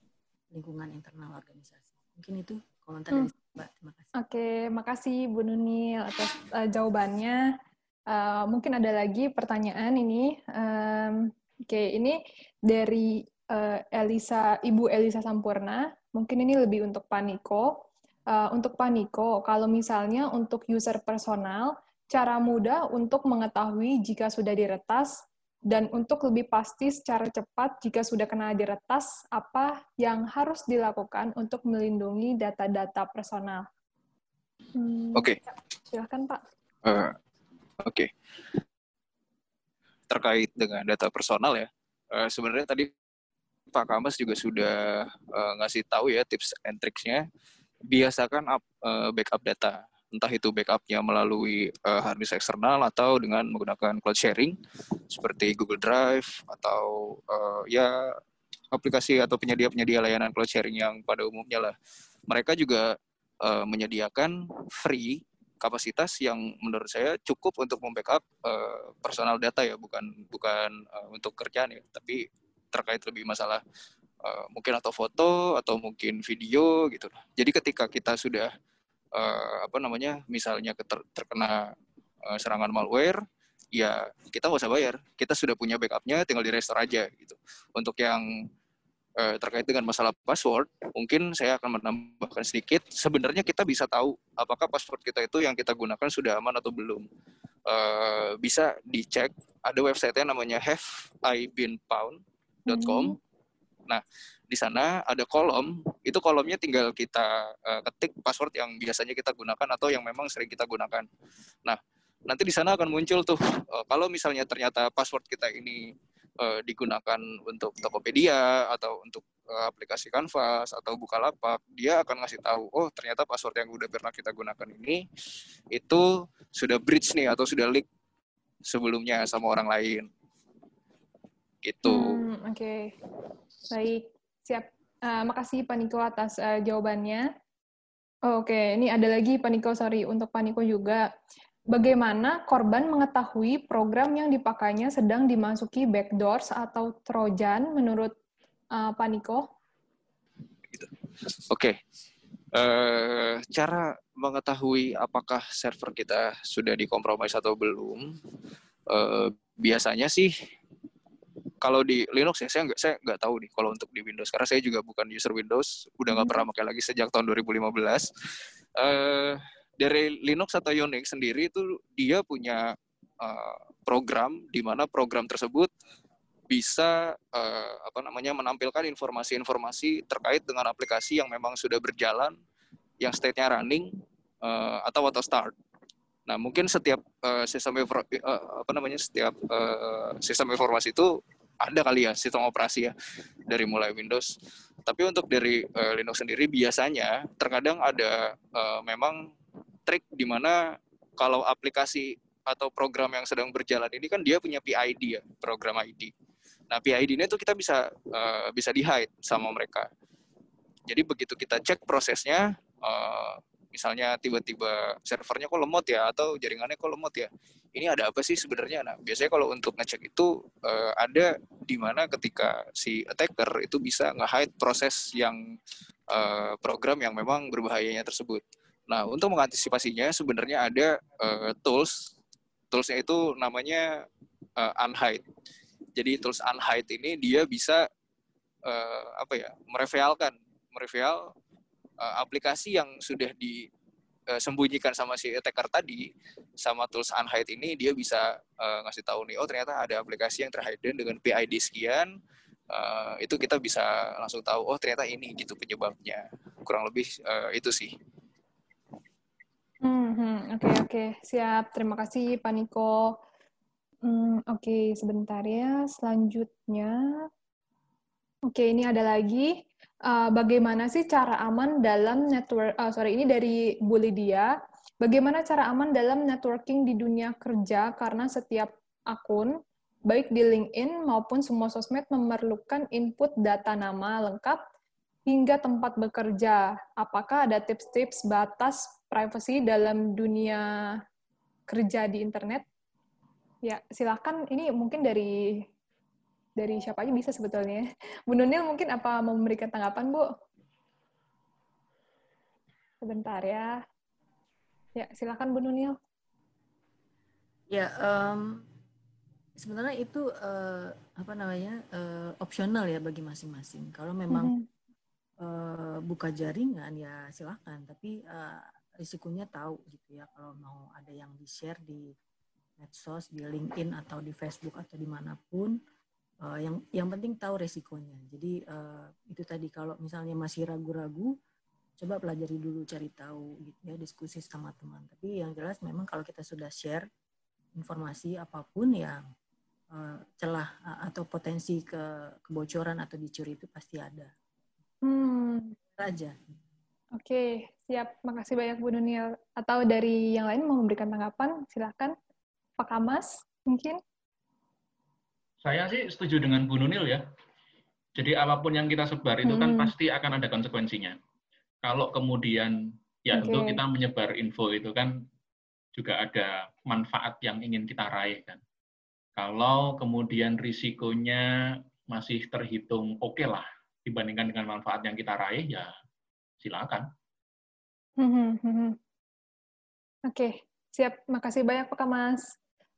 lingkungan internal organisasi mungkin itu komentar hmm. dari Mbak terima kasih oke makasih Bu Nunil atas uh, jawabannya Uh, mungkin ada lagi pertanyaan ini. Um, Oke, okay, ini dari uh, Elisa, Ibu Elisa Sampurna. Mungkin ini lebih untuk Paniko. Uh, untuk Paniko, kalau misalnya untuk user personal, cara mudah untuk mengetahui jika sudah diretas dan untuk lebih pasti secara cepat jika sudah kena diretas, apa yang harus dilakukan untuk melindungi data-data personal? Hmm, Oke. Okay. Silahkan Pak. Uh, Oke. Okay. Terkait dengan data personal ya, uh, sebenarnya tadi Pak Kamas juga sudah uh, ngasih tahu ya tips and tricksnya. Biasakan up, uh, backup data, entah itu backupnya melalui uh, hard disk eksternal atau dengan menggunakan cloud sharing seperti Google Drive atau uh, ya aplikasi atau penyedia-penyedia layanan cloud sharing yang pada umumnya lah. Mereka juga uh, menyediakan free kapasitas yang menurut saya cukup untuk membackup uh, personal data ya bukan bukan uh, untuk kerjaan ya tapi terkait lebih masalah uh, mungkin atau foto atau mungkin video gitu jadi ketika kita sudah uh, apa namanya misalnya ter terkena uh, serangan malware ya kita nggak usah bayar kita sudah punya backupnya tinggal di restore aja gitu untuk yang terkait dengan masalah password, mungkin saya akan menambahkan sedikit. Sebenarnya kita bisa tahu apakah password kita itu yang kita gunakan sudah aman atau belum. Bisa dicek. Ada website-nya namanya haveibeenfound.com. Hmm. Nah, di sana ada kolom. Itu kolomnya tinggal kita uh, ketik password yang biasanya kita gunakan atau yang memang sering kita gunakan. Nah, nanti di sana akan muncul tuh uh, kalau misalnya ternyata password kita ini uh, digunakan untuk Tokopedia atau untuk uh, aplikasi Canvas atau Bukalapak, dia akan ngasih tahu, oh ternyata password yang udah pernah kita gunakan ini itu sudah breach nih atau sudah leak sebelumnya sama orang lain. Gitu. Hmm, Oke, okay. baik, siap. Uh, makasih Pak Niko atas uh, jawabannya. Oh, Oke, okay. ini ada lagi Pak Niko, sorry untuk Pak Niko juga. Bagaimana korban mengetahui program yang dipakainya sedang dimasuki backdoors atau trojan menurut uh, Pak Niko? Oke, okay. uh, cara mengetahui apakah server kita sudah dikompromis atau belum, uh, biasanya sih kalau di Linux ya saya nggak saya nggak tahu nih kalau untuk di Windows karena saya juga bukan user Windows, udah nggak hmm. pernah pakai lagi sejak tahun 2015. Uh, dari Linux atau Unix sendiri itu dia punya uh, program di mana program tersebut bisa uh, apa namanya menampilkan informasi-informasi terkait dengan aplikasi yang memang sudah berjalan yang state-nya running uh, atau auto start. Nah, mungkin setiap uh, sistem uh, apa namanya setiap uh, sistem informasi itu ada kali ya sistem operasi ya dari mulai Windows. Tapi untuk dari uh, Linux sendiri biasanya terkadang ada uh, memang trik di mana kalau aplikasi atau program yang sedang berjalan ini kan dia punya PID ya, program ID. Nah, PID ini tuh kita bisa uh, bisa di hide sama mereka. Jadi begitu kita cek prosesnya, uh, misalnya tiba-tiba servernya kok lemot ya atau jaringannya kok lemot ya. Ini ada apa sih sebenarnya? Nah, biasanya kalau untuk ngecek itu uh, ada di mana ketika si attacker itu bisa nge-hide proses yang uh, program yang memang berbahayanya tersebut. Nah, untuk mengantisipasinya sebenarnya ada uh, tools. Toolsnya itu namanya uh, unhide. Jadi tools unhide ini dia bisa uh, apa ya merevealkan, mereveal uh, aplikasi yang sudah disembunyikan sama si attacker tadi, sama tools unhide ini dia bisa uh, ngasih tahu nih, oh ternyata ada aplikasi yang terhidden dengan PID sekian, uh, itu kita bisa langsung tahu, oh ternyata ini gitu penyebabnya. Kurang lebih uh, itu sih. Hmm, hmm, oke oke, siap. Terima kasih Pak Niko. Hmm, oke, sebentar ya. Selanjutnya, oke ini ada lagi. Uh, bagaimana sih cara aman dalam network? Uh, sorry, ini dari Bu Lydia. Bagaimana cara aman dalam networking di dunia kerja? Karena setiap akun, baik di LinkedIn maupun semua sosmed memerlukan input data nama lengkap hingga tempat bekerja. Apakah ada tips-tips batas privacy dalam dunia kerja di internet? Ya, silakan. Ini mungkin dari dari siapa aja bisa sebetulnya. Bu Nunil mungkin apa mau memberikan tanggapan, Bu? Sebentar ya. Ya, silakan Bu Nunil. Ya, um, sebenarnya itu uh, apa namanya uh, opsional ya bagi masing-masing. Kalau memang mm -hmm uh, buka jaringan ya silahkan tapi uh, risikonya tahu gitu ya kalau mau ada yang di share di medsos di LinkedIn atau di Facebook atau di mana pun uh, yang yang penting tahu resikonya jadi uh, itu tadi kalau misalnya masih ragu-ragu coba pelajari dulu cari tahu gitu ya diskusi sama teman tapi yang jelas memang kalau kita sudah share informasi apa pun yang uh, celah atau potensi ke kebocoran atau dicuri itu pasti ada. Hmm. Aja. Oke, siap. Makasih banyak Bu Nunil. Atau dari yang lain mau memberikan tanggapan, silahkan. Pak Kamas, mungkin? Saya sih setuju dengan Bu Nunil ya. Jadi apa pun yang kita sebar itu kan hmm. kan pasti akan ada konsekuensinya. Kalau kemudian ya okay. untuk kita menyebar info itu kan juga ada manfaat yang ingin kita raih kan. Kalau kemudian risikonya masih terhitung oke okay lah dibandingkan dengan manfaat yang kita raih ya silakan. Hmm, hmm, hmm, Oke, okay. siap. Makasih banyak Pak Mas.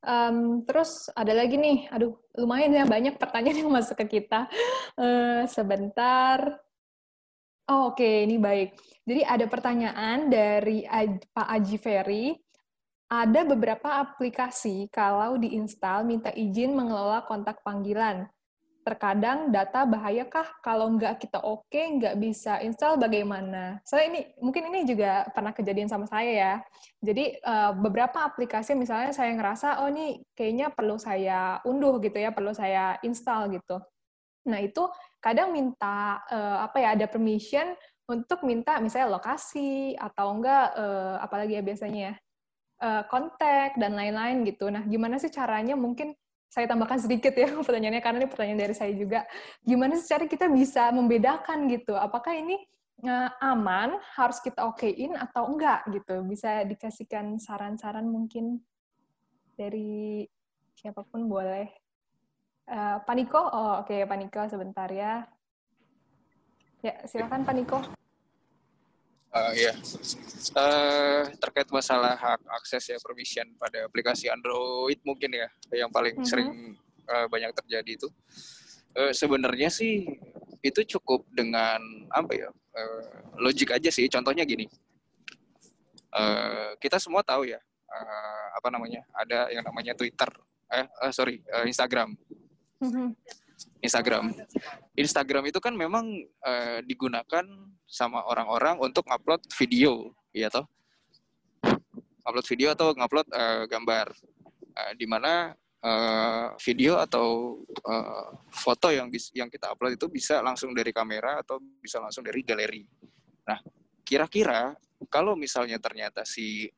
Um, terus ada lagi nih, aduh lumayan ya banyak pertanyaan yang [laughs] masuk ke kita. Uh, sebentar. Oh, Oke, okay. ini baik. Jadi ada pertanyaan dari Pak Aji Ferry. Ada beberapa aplikasi kalau diinstal minta izin mengelola kontak panggilan terkadang data bahayakah kalau nggak kita oke okay, nggak bisa install bagaimana? Saya ini mungkin ini juga pernah kejadian sama saya ya. Jadi uh, beberapa aplikasi misalnya saya ngerasa oh ini kayaknya perlu saya unduh gitu ya, perlu saya install gitu. Nah itu kadang minta uh, apa ya ada permission untuk minta misalnya lokasi atau enggak uh, apalagi ya biasanya ya kontak dan lain-lain gitu. Nah gimana sih caranya mungkin saya tambahkan sedikit ya [laughs] pertanyaannya karena ini pertanyaan dari saya juga. Gimana secara kita bisa membedakan gitu? Apakah ini uh, aman harus kita okein atau enggak gitu? Bisa dikasihkan saran-saran mungkin dari siapa pun boleh. Uh, Paniko, oh oke okay, Paniko sebentar ya. Ya silakan Paniko. Uh, ya, uh, terkait masalah hak akses ya permission pada aplikasi Android mungkin ya yang paling mm -hmm. sering uh, banyak terjadi itu. Uh, Sebenarnya sih itu cukup dengan apa ya uh, logik aja sih. Contohnya gini, uh, kita semua tahu ya uh, apa namanya ada yang namanya Twitter, eh uh, sorry uh, Instagram. Mm -hmm. Instagram. Instagram itu kan memang uh, digunakan sama orang-orang untuk upload video, ya toh? Upload video atau ngupload uh, gambar. Uh, di mana uh, video atau uh, foto yang yang kita upload itu bisa langsung dari kamera atau bisa langsung dari galeri. Nah, kira-kira kalau misalnya ternyata si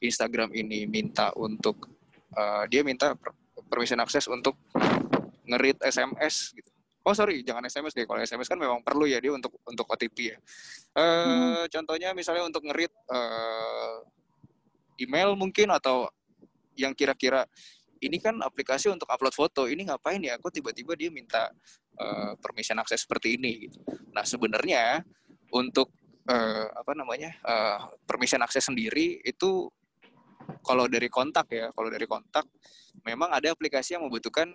Instagram ini minta untuk uh, dia minta permission akses untuk ngerit SMS gitu. Oh sorry, jangan SMS deh. Kalau SMS kan memang perlu ya dia untuk untuk OTP ya. Uh, hmm. Contohnya misalnya untuk ngerit uh, email mungkin atau yang kira-kira ini kan aplikasi untuk upload foto. Ini ngapain ya? Kok tiba-tiba dia minta uh, permission akses seperti ini? Gitu. Nah sebenarnya untuk uh, apa namanya uh, permission akses sendiri itu kalau dari kontak ya, kalau dari kontak memang ada aplikasi yang membutuhkan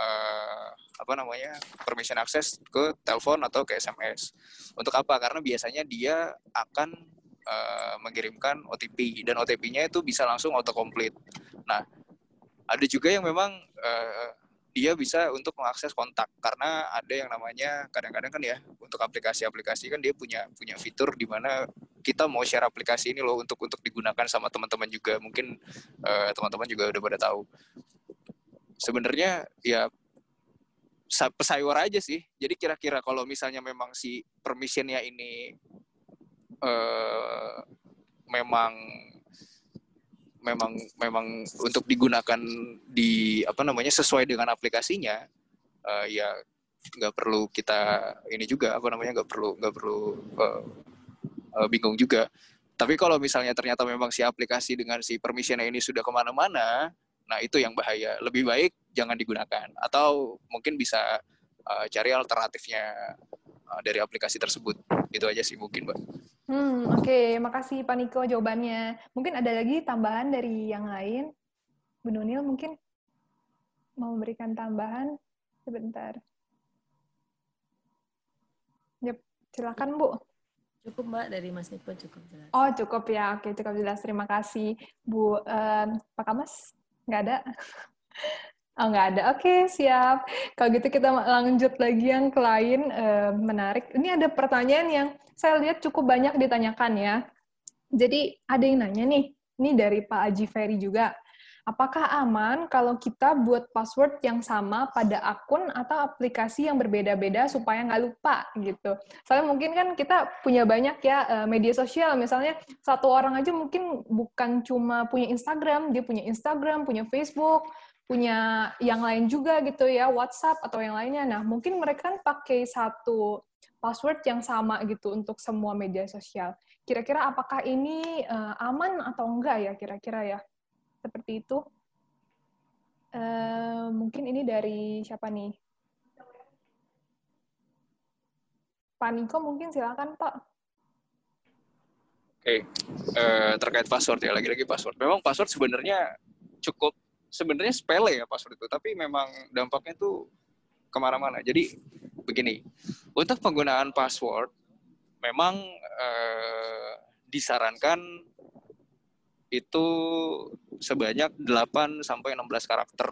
uh, apa namanya permission access ke telepon atau ke SMS. Untuk apa? Karena biasanya dia akan uh, mengirimkan OTP dan OTP-nya itu bisa langsung autocomplete. Nah, ada juga yang memang uh, dia bisa untuk mengakses kontak karena ada yang namanya kadang-kadang kan ya untuk aplikasi-aplikasi kan dia punya punya fitur di mana kita mau share aplikasi ini loh untuk untuk digunakan sama teman-teman juga mungkin teman teman-teman juga udah pada tahu sebenarnya ya pesayur aja sih. Jadi kira-kira kalau misalnya memang si permissionnya ini uh, memang memang memang untuk digunakan di apa namanya sesuai dengan aplikasinya uh, ya nggak perlu kita ini juga apa namanya nggak perlu nggak perlu uh, uh, bingung juga tapi kalau misalnya ternyata memang si aplikasi dengan si permissionnya ini sudah ke mana-mana Nah itu yang bahaya. Lebih baik jangan digunakan atau mungkin bisa uh, cari alternatifnya uh, dari aplikasi tersebut. Itu aja sih mungkin, Mbak. Hmm, oke, okay. makasih Pak Niko jawabannya. Mungkin ada lagi tambahan dari yang lain. Bu Nunil mungkin mau memberikan tambahan sebentar. Yep, silakan Bu. Cukup Mbak dari Mas Niko cukup jelas. Oh cukup ya, oke cukup jelas. Terima kasih Bu um, Pak Kamas. Nggak ada? Oh, nggak ada. Oke, siap. Kalau gitu kita lanjut lagi yang lain. Uh, menarik. Ini ada pertanyaan yang saya lihat cukup banyak ditanyakan ya. Jadi ada yang nanya nih, ini dari Pak Aji Ferry juga. Apakah aman kalau kita buat password yang sama pada akun atau aplikasi yang berbeda-beda supaya nggak lupa gitu? Soalnya mungkin kan kita punya banyak ya eh, media sosial, misalnya satu orang aja mungkin bukan cuma punya Instagram, dia punya Instagram, punya Facebook, punya yang lain juga gitu ya, WhatsApp atau yang lainnya. Nah, mungkin mereka kan pakai satu password yang sama gitu untuk semua media sosial. Kira-kira apakah ini uh, aman atau enggak ya kira-kira ya? Seperti itu. Uh, mungkin ini dari siapa nih? Pak Niko mungkin silakan Pak. Oke, okay. uh, terkait password ya lagi-lagi password. Memang password sebenarnya cukup sebenarnya sepele ya password itu, tapi memang dampaknya tuh ke mana-mana. Jadi begini, untuk penggunaan password memang uh, disarankan itu sebanyak 8 sampai 16 karakter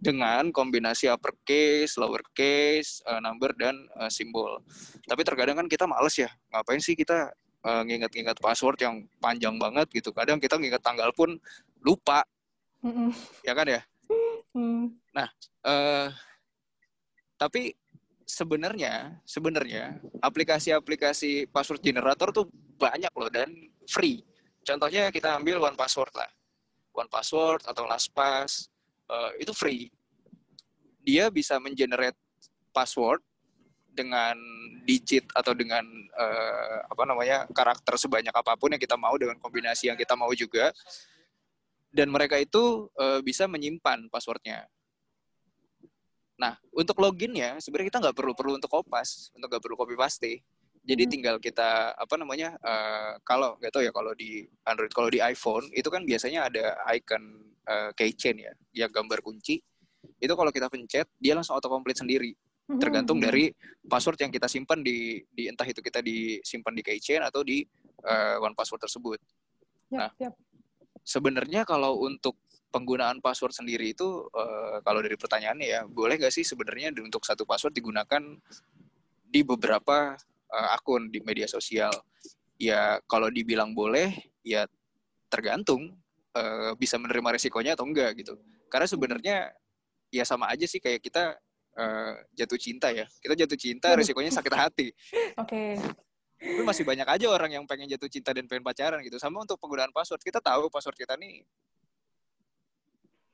dengan kombinasi uppercase, lowercase, uh, number dan uh, simbol. Tapi terkadang kan kita males ya, ngapain sih kita uh, nginget-nginget password yang panjang banget gitu. Kadang kita nginget tanggal pun lupa, mm -mm. ya kan ya. Mm. Nah, uh, tapi sebenarnya sebenarnya aplikasi-aplikasi password generator tuh banyak loh dan free Contohnya kita ambil One Password lah. One Password atau LastPass uh, itu free. Dia bisa mengenerate password dengan digit atau dengan uh, apa namanya karakter sebanyak apa pun yang kita mau dengan kombinasi yang kita mau juga dan mereka itu uh, bisa menyimpan passwordnya. Nah, untuk loginnya sebenarnya kita nggak perlu perlu untuk kopas, untuk nggak perlu copy paste. Jadi hmm. tinggal kita apa namanya uh, kalau nggak tahu ya kalau di Android kalau di iPhone itu kan biasanya ada icon uh, keychain ya yang gambar kunci itu kalau kita pencet dia langsung auto complete sendiri hmm. tergantung dari password yang kita simpan di di entah itu kita disimpan di keychain atau di uh, one password tersebut. Yep, nah, yep. sebenarnya kalau untuk penggunaan password sendiri itu uh, kalau dari pertanyaannya ya boleh nggak sih sebenarnya untuk satu password digunakan di beberapa uh, akun di media sosial. Ya kalau dibilang boleh, ya tergantung uh, bisa menerima resikonya atau enggak gitu. Karena sebenarnya ya sama aja sih kayak kita uh, jatuh cinta ya. Kita jatuh cinta resikonya sakit hati. [laughs] Oke. Okay. Tapi masih banyak aja orang yang pengen jatuh cinta dan pengen pacaran gitu. Sama untuk penggunaan password. Kita tahu password kita nih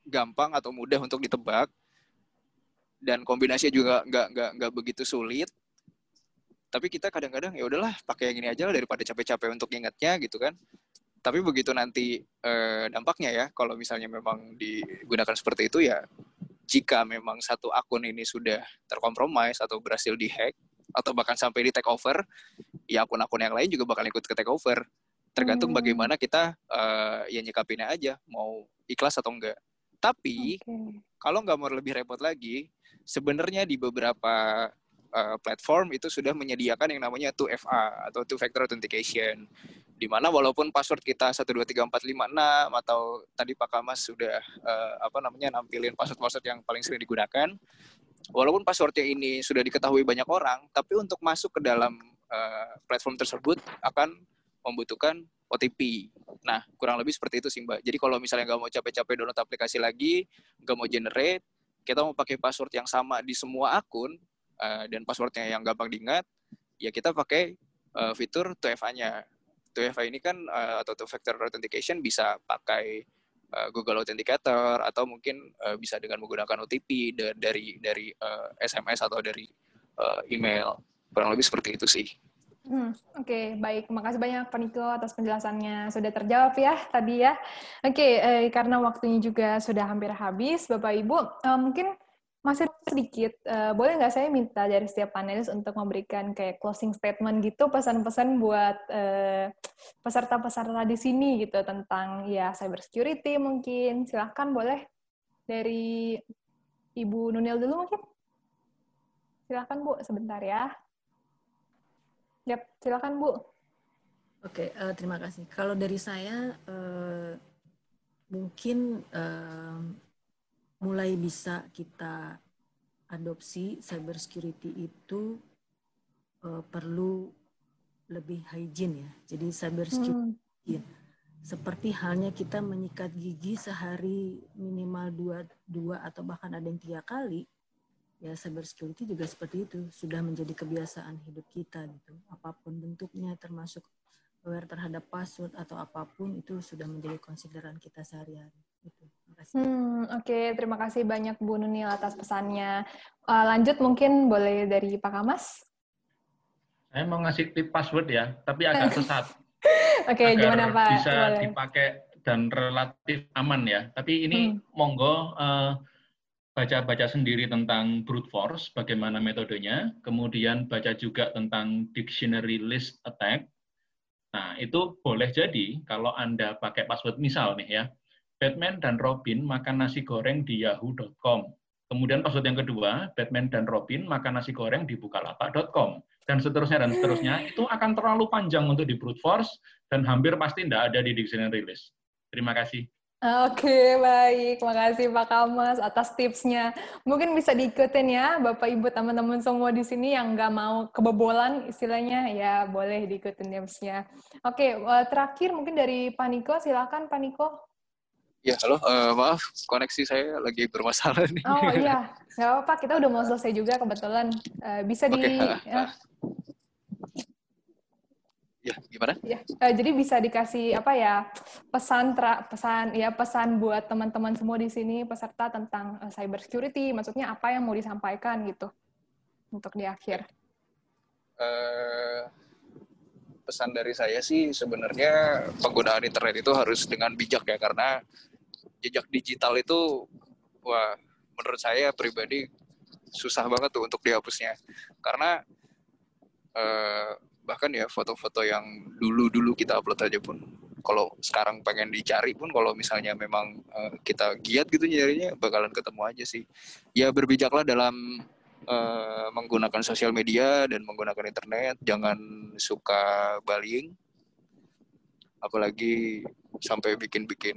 gampang atau mudah untuk ditebak dan kombinasinya juga nggak nggak nggak begitu sulit tapi kita kadang-kadang ya udahlah pakai yang ini aja lah daripada capek-capek untuk ingatnya gitu kan tapi begitu nanti eh, dampaknya ya kalau misalnya memang digunakan seperti itu ya jika memang satu akun ini sudah terkompromis atau berhasil dihack atau bahkan sampai di take over ya akun-akun yang lain juga bakal ikut ke take over tergantung hmm. bagaimana kita uh, ya nyikapinnya aja mau ikhlas atau enggak tapi okay. kalau nggak mau lebih repot lagi sebenarnya di beberapa uh, platform itu sudah menyediakan yang namanya 2FA atau two factor authentication di mana walaupun password kita 123456 atau tadi Pak Kamas sudah uh, apa namanya nampilin password-password yang paling sering digunakan walaupun passwordnya ini sudah diketahui banyak orang tapi untuk masuk ke dalam uh, platform tersebut akan membutuhkan OTP. Nah, kurang lebih seperti itu sih Mbak. Jadi kalau misalnya nggak mau capek-capek download aplikasi lagi, nggak mau generate, kita mau pakai password yang sama di semua akun, uh, dan passwordnya yang gampang diingat, ya kita pakai uh, fitur 2FA-nya. 2FA ini kan uh, atau two factor authentication bisa pakai uh, Google Authenticator atau mungkin uh, bisa dengan menggunakan OTP dari dari uh, SMS atau dari uh, email. Kurang lebih seperti itu sih. Hmm, Oke, okay, baik. Makasih banyak Pak Niko atas penjelasannya. Sudah terjawab ya tadi ya. Oke, okay, eh, karena waktunya juga sudah hampir habis, Bapak Ibu, eh, mungkin masih sedikit, uh, boleh nggak saya minta dari setiap panelis untuk memberikan kayak closing statement gitu, pesan-pesan buat uh, peserta-peserta di sini gitu tentang ya cyber security mungkin. Silahkan boleh dari Ibu Nunil dulu mungkin. Silahkan Bu, sebentar ya. Yap, silahkan Bu. Oke, uh, terima kasih. Kalau dari saya, uh, mungkin uh, mulai bisa kita adopsi cyber security itu uh, perlu lebih hygiene ya. Jadi cyber security hmm. seperti halnya kita menyikat gigi sehari minimal dua, dua atau bahkan ada yang tiga kali, ya cyber security juga seperti itu sudah menjadi kebiasaan hidup kita gitu apa pun bentuknya termasuk aware terhadap password atau apa pun itu sudah menjadi konsideran kita sehari-hari itu Hmm, Oke, okay. terima kasih banyak Bu Nunil atas pesannya. Uh, lanjut mungkin boleh dari Pak Kamas. Saya mau ngasih tip password ya, tapi agak sesat. [laughs] Oke, okay, gimana Pak? Bisa boleh. dipakai dan relatif aman ya. Tapi ini hmm. monggo uh, baca-baca sendiri tentang brute force, bagaimana metodenya, kemudian baca juga tentang dictionary list attack. Nah, itu boleh jadi kalau Anda pakai password misal nih ya, Batman dan Robin makan nasi goreng di yahoo.com. Kemudian password yang kedua, Batman dan Robin makan nasi goreng di bukalapak.com. Dan seterusnya dan seterusnya, itu akan terlalu panjang untuk di brute force dan hampir pasti tidak ada di dictionary list. Terima kasih. Oke, baik. Makasih Pak Kamas atas tipsnya. Mungkin bisa diikutin ya, Bapak Ibu teman-teman semua di sini yang nggak mau kebobolan istilahnya, ya boleh diikutin tipsnya. Oke, eh, terakhir mungkin dari Paniko, silakan Paniko. Ya, halo. Uh, maaf, koneksi saya lagi bermasalah nih. Oh iya, [laughs] nggak apa-apa. Kita udah mau selesai juga kebetulan. Uh, bisa di... Okay. Ya. Ya, gimana? Ya, uh, jadi bisa dikasih apa ya pesan tra, pesan ya pesan buat teman-teman semua di sini peserta tentang uh, cyber security. Maksudnya apa yang mau disampaikan gitu untuk di akhir. Uh, pesan dari saya sih sebenarnya penggunaan internet itu harus dengan bijak ya karena jejak digital itu wah menurut saya pribadi susah banget tuh untuk dihapusnya karena eh, bahkan ya foto-foto yang dulu-dulu kita upload aja pun kalau sekarang pengen dicari pun kalau misalnya memang eh, kita giat gitu nyarinya bakalan ketemu aja sih. Ya berbijaklah dalam eh, menggunakan sosial media dan menggunakan internet. Jangan suka baling apalagi sampai bikin-bikin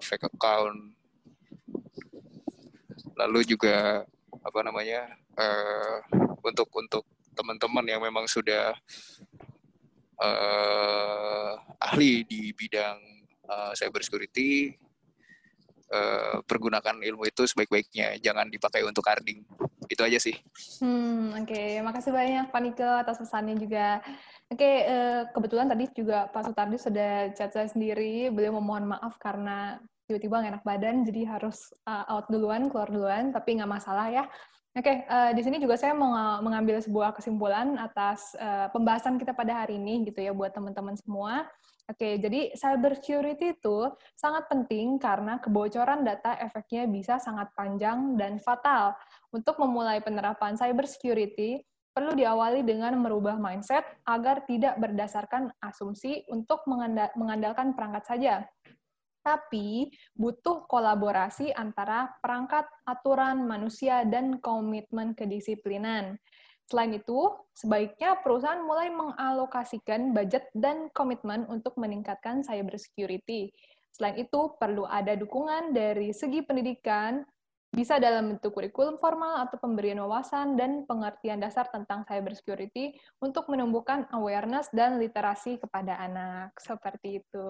fake account. Lalu juga apa namanya uh, untuk untuk teman-teman yang memang sudah uh, ahli di bidang uh, cyber uh, pergunakan ilmu itu sebaik-baiknya jangan dipakai untuk carding itu aja sih. Hmm oke okay. makasih banyak Pak atas pesannya juga. Oke, okay, kebetulan tadi juga Pak Sutardi sudah chat saya sendiri. Beliau memohon maaf karena tiba-tiba nggak enak badan, jadi harus out duluan, keluar duluan, tapi nggak masalah ya. Oke, okay, uh, di sini juga saya mau mengambil sebuah kesimpulan atas uh, pembahasan kita pada hari ini, gitu ya, buat teman-teman semua. Oke, okay, jadi cyber security itu sangat penting karena kebocoran data efeknya bisa sangat panjang dan fatal. Untuk memulai penerapan cyber security, perlu diawali dengan merubah mindset agar tidak berdasarkan asumsi untuk mengandalkan perangkat saja. Tapi butuh kolaborasi antara perangkat, aturan, manusia, dan komitmen kedisiplinan. Selain itu, sebaiknya perusahaan mulai mengalokasikan budget dan komitmen untuk meningkatkan cybersecurity. Selain itu, perlu ada dukungan dari segi pendidikan, bisa dalam bentuk kurikulum formal atau pemberian wawasan dan pengertian dasar tentang cybersecurity untuk menumbuhkan awareness dan literasi kepada anak. Seperti itu.